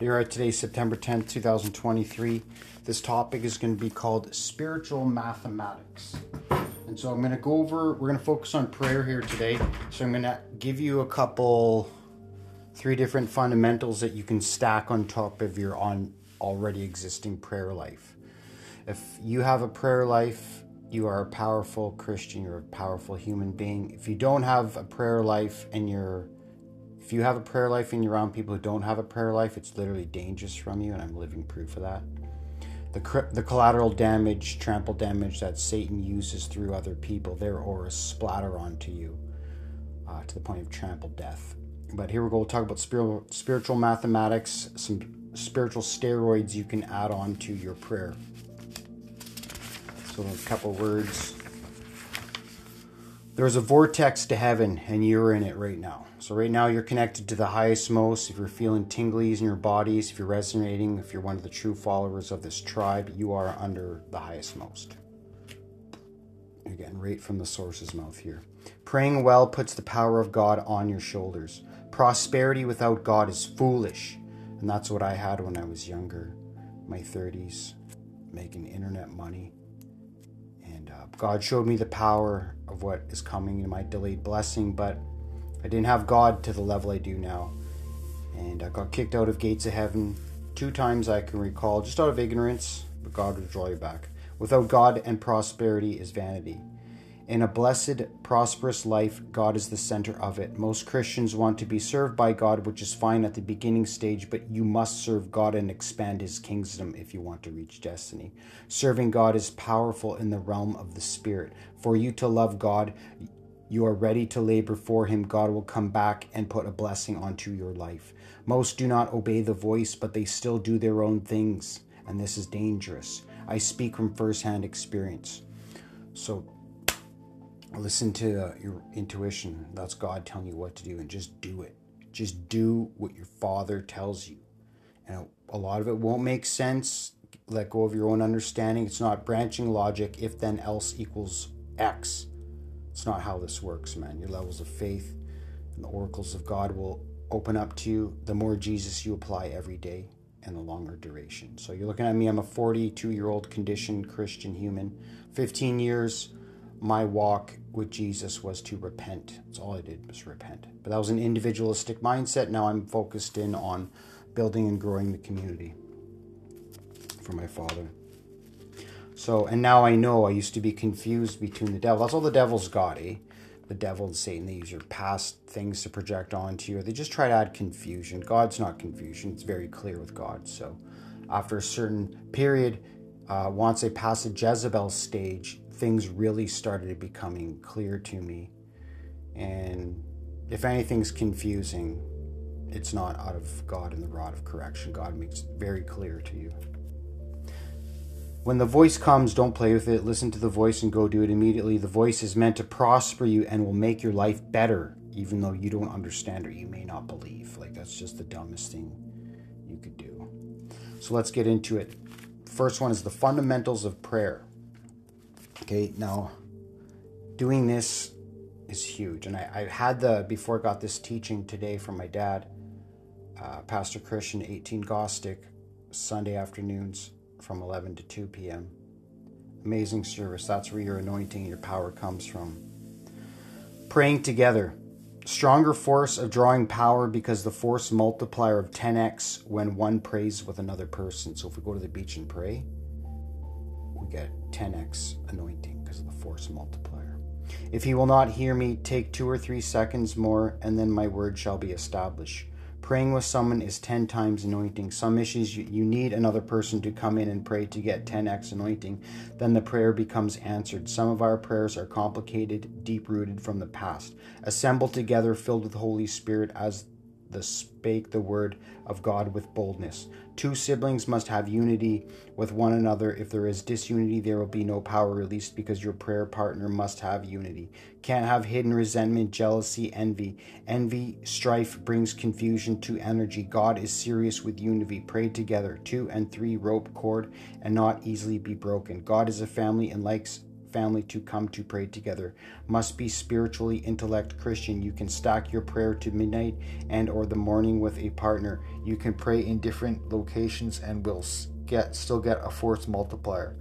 Here at today, September 10th, 2023. This topic is going to be called spiritual mathematics. And so I'm going to go over, we're going to focus on prayer here today. So I'm going to give you a couple, three different fundamentals that you can stack on top of your on already existing prayer life. If you have a prayer life, you are a powerful Christian, you're a powerful human being. If you don't have a prayer life and you're if you have a prayer life and you're around people who don't have a prayer life, it's literally dangerous from you, and I'm living proof of that. The, the collateral damage, trample damage that Satan uses through other people, their auras splatter onto you uh, to the point of trample death. But here we go. We'll talk about spiritual, spiritual mathematics, some spiritual steroids you can add on to your prayer. So, a couple words. There's a vortex to heaven, and you're in it right now. So, right now, you're connected to the highest most. If you're feeling tinglies in your bodies, if you're resonating, if you're one of the true followers of this tribe, you are under the highest most. Again, right from the source's mouth here. Praying well puts the power of God on your shoulders. Prosperity without God is foolish. And that's what I had when I was younger, my 30s, making internet money. Uh, God showed me the power of what is coming in my delayed blessing, but I didn't have God to the level I do now. And I got kicked out of gates of heaven two times I can recall, just out of ignorance, but God will draw you back. Without God and prosperity is vanity. In a blessed, prosperous life, God is the center of it. Most Christians want to be served by God, which is fine at the beginning stage, but you must serve God and expand His kingdom if you want to reach destiny. Serving God is powerful in the realm of the Spirit. For you to love God, you are ready to labor for Him, God will come back and put a blessing onto your life. Most do not obey the voice, but they still do their own things, and this is dangerous. I speak from firsthand experience. So, listen to uh, your intuition. That's God telling you what to do, and just do it. Just do what your Father tells you. And a lot of it won't make sense. Let go of your own understanding. It's not branching logic. If then else equals X it's not how this works, man. Your levels of faith and the oracles of God will open up to you the more Jesus you apply every day and the longer duration. So you're looking at me, I'm a 42 year old conditioned Christian human. 15 years, my walk with Jesus was to repent. That's all I did was repent. But that was an individualistic mindset. Now I'm focused in on building and growing the community for my Father. So, and now I know I used to be confused between the devil. That's all the devil's got, eh? The devil and Satan, they use your past things to project onto you. or They just try to add confusion. God's not confusion, it's very clear with God. So, after a certain period, uh, once they pass the Jezebel stage, things really started becoming clear to me. And if anything's confusing, it's not out of God and the rod of correction. God makes it very clear to you. When the voice comes, don't play with it. Listen to the voice and go do it immediately. The voice is meant to prosper you and will make your life better, even though you don't understand or you may not believe. Like, that's just the dumbest thing you could do. So, let's get into it. First one is the fundamentals of prayer. Okay, now, doing this is huge. And I, I had the, before I got this teaching today from my dad, uh, Pastor Christian, 18 Gostic, Sunday afternoons from 11 to 2 p.m. Amazing service. That's where your anointing your power comes from. Praying together. Stronger force of drawing power because the force multiplier of 10x when one prays with another person. So if we go to the beach and pray, get 10x anointing because of the force multiplier. If he will not hear me, take two or three seconds more, and then my word shall be established. Praying with someone is 10 times anointing. Some issues you, need another person to come in and pray to get 10x anointing. Then the prayer becomes answered. Some of our prayers are complicated, deep rooted from the past. Assemble together, filled with Holy Spirit as the spake the word of God with boldness. Two siblings must have unity with one another. If there is disunity, there will be no power released because your prayer partner must have unity. Can't have hidden resentment, jealousy, envy. Envy, strife brings confusion to energy. God is serious with unity. Pray together. Two and three rope cord and not easily be broken. God is a family and likes family to come to pray together. Must be spiritually intellect Christian. You can stack your prayer to midnight and or the morning with a partner. You can pray in different locations and will get still get a force multiplier.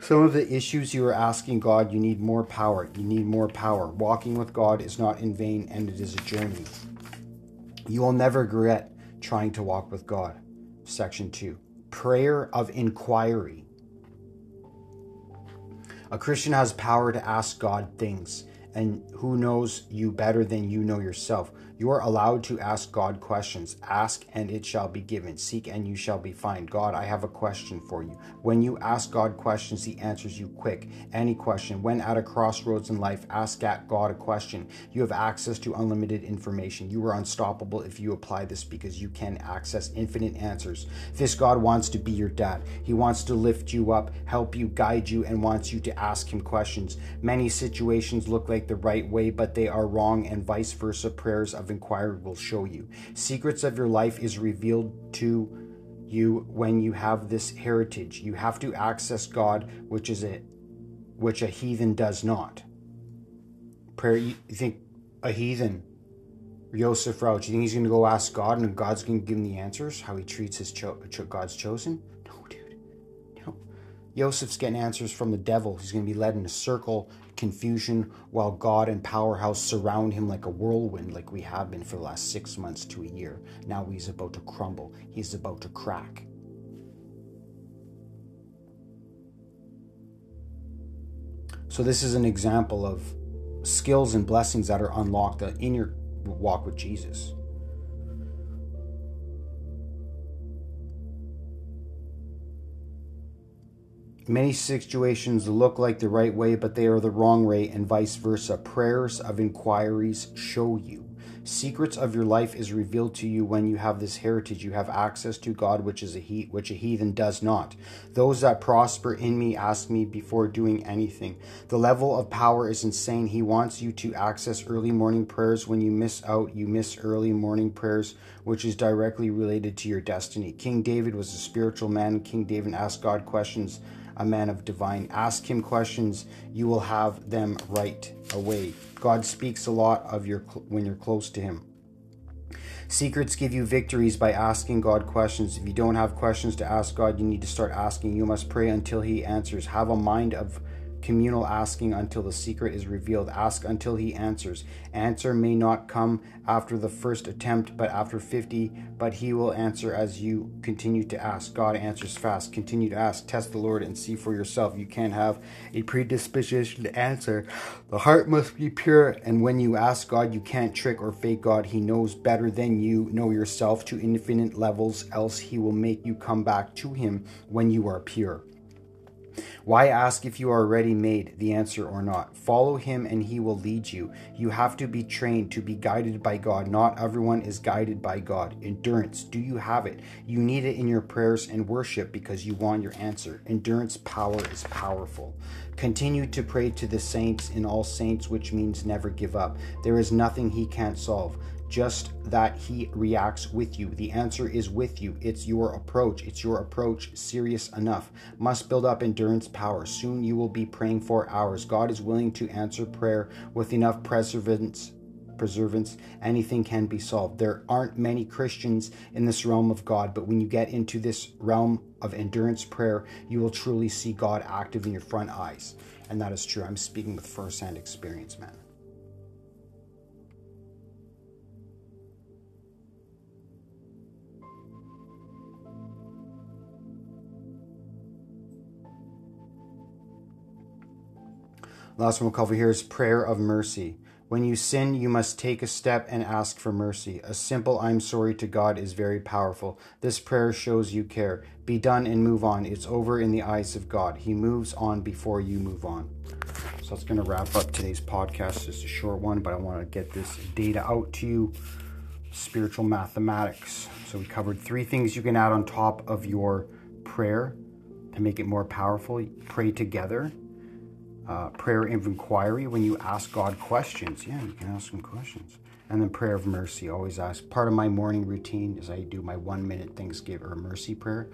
Some of the issues you are asking God, you need more power. You need more power. Walking with God is not in vain and it is a journey. You will never regret trying to walk with God. Section 2 Prayer of Inquiry. A Christian has power to ask God things, and who knows you better than you know yourself? You are allowed to ask God questions. Ask and it shall be given. Seek and you shall be found. God, I have a question for you. When you ask God questions, He answers you quick. Any question. When at a crossroads in life, ask God a question. You have access to unlimited information. You are unstoppable if you apply this because you can access infinite answers. This God wants to be your dad. He wants to lift you up, help you, guide you, and wants you to ask Him questions. Many situations look like the right way, but they are wrong, and vice versa. Prayers of inquiry will show you. Secrets of your life is revealed to you when you have this heritage. You have to access God, which is a which a heathen does not. Prayer you think a heathen Joseph Rauch, you think he's to go ask God and God's to give him the answers, how he treats his cho- God's chosen? No, dude. No. Joseph's getting answers from the devil. He's to be led in a circle confusion while God and powerhouse surround him like a whirlwind, like we have been for the last six months to a year. Now he's about to crumble, he's about to crack. So, this is an example of skills and blessings that are unlocked uh, in your walk with Jesus. Many situations look like the right way, but they are the wrong way, and vice versa. Prayers of inquiries show you. Secrets of your life is revealed to you when you have this heritage. You have access to God, which is a he, which a heathen does not. Those that prosper in me ask me before doing anything. The level of power is insane. He wants you to access early morning prayers. When you miss out, you miss early morning prayers, which is directly related to your destiny. King David was a spiritual man. King David asked God questions a man of divine. Ask him questions, you will have them right away. God speaks a lot of your when you're close to him. Secrets give you victories by asking God questions. If you don't have questions to ask God, you need to start asking. You must pray until he answers. Have a mind of communal asking until the secret is revealed. Ask until he answers. Answer may not come after the first attempt, but after 50, but he will answer as you continue to ask. God answers fast. Continue to ask. Test the Lord and see for yourself. You can't have a predisposition to answer. The heart must be pure, and when you ask God, you can't trick or fake God. He knows better than you know yourself to infinite levels, else he will make you come back to him when you are pure. Why ask if you are ready made the answer or not? Follow him and he will lead you. You have to be trained to be guided by God. Not everyone is guided by God. Endurance, do you have it? You need it in your prayers and worship because you want your answer. Endurance power is powerful. Continue to pray to the saints in all saints, which means never give up. There is nothing he can't solve just that he reacts with you. The answer is with you. It's your approach. It's your approach serious enough. Must build up endurance power. Soon you will be praying for hours. God is willing to answer prayer with enough perseverance. Preservance, anything can be solved. There aren't many Christians in this realm of God, but when you get into this realm of endurance prayer, you will truly see God active in your front eyes. And that is true. I'm speaking with firsthand experience, man. Last one we'll cover here is prayer of mercy. When you sin, you must take a step and ask for mercy. A simple I'm sorry to God is very powerful. This prayer shows you care. Be done and move on. It's over in the eyes of God. He moves on before you move on. So that's going to wrap up today's podcast. Just a short one, but I want to get this data out to you. Spiritual mathematics. So we covered three things you can add on top of your prayer to make it more powerful. Pray together uh, prayer of inquiry when you ask God questions. Yeah, you can ask Him questions. And then prayer of mercy. Always ask. Part of my morning routine is I do my one minute Thanksgiving or mercy prayer.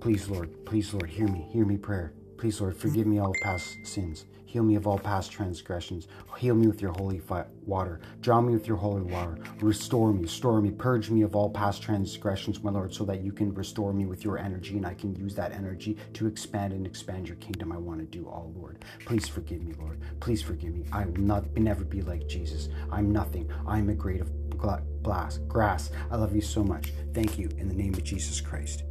Please, Lord, please, Lord, hear me, hear me prayer. Please, Lord, forgive me all past sins. Heal me of all past transgressions. Heal me with your holy fi- water. Drown me with your holy water. Restore me, restore me. Purge me of all past transgressions, my Lord, so that you can restore me with your energy and I can use that energy to expand and expand your kingdom. I want to do all, Lord. Please forgive me, Lord. Please forgive me. I will not never be like Jesus. I'm nothing. I'm a grade of glass, grass. I love you so much. Thank you in the name of Jesus Christ.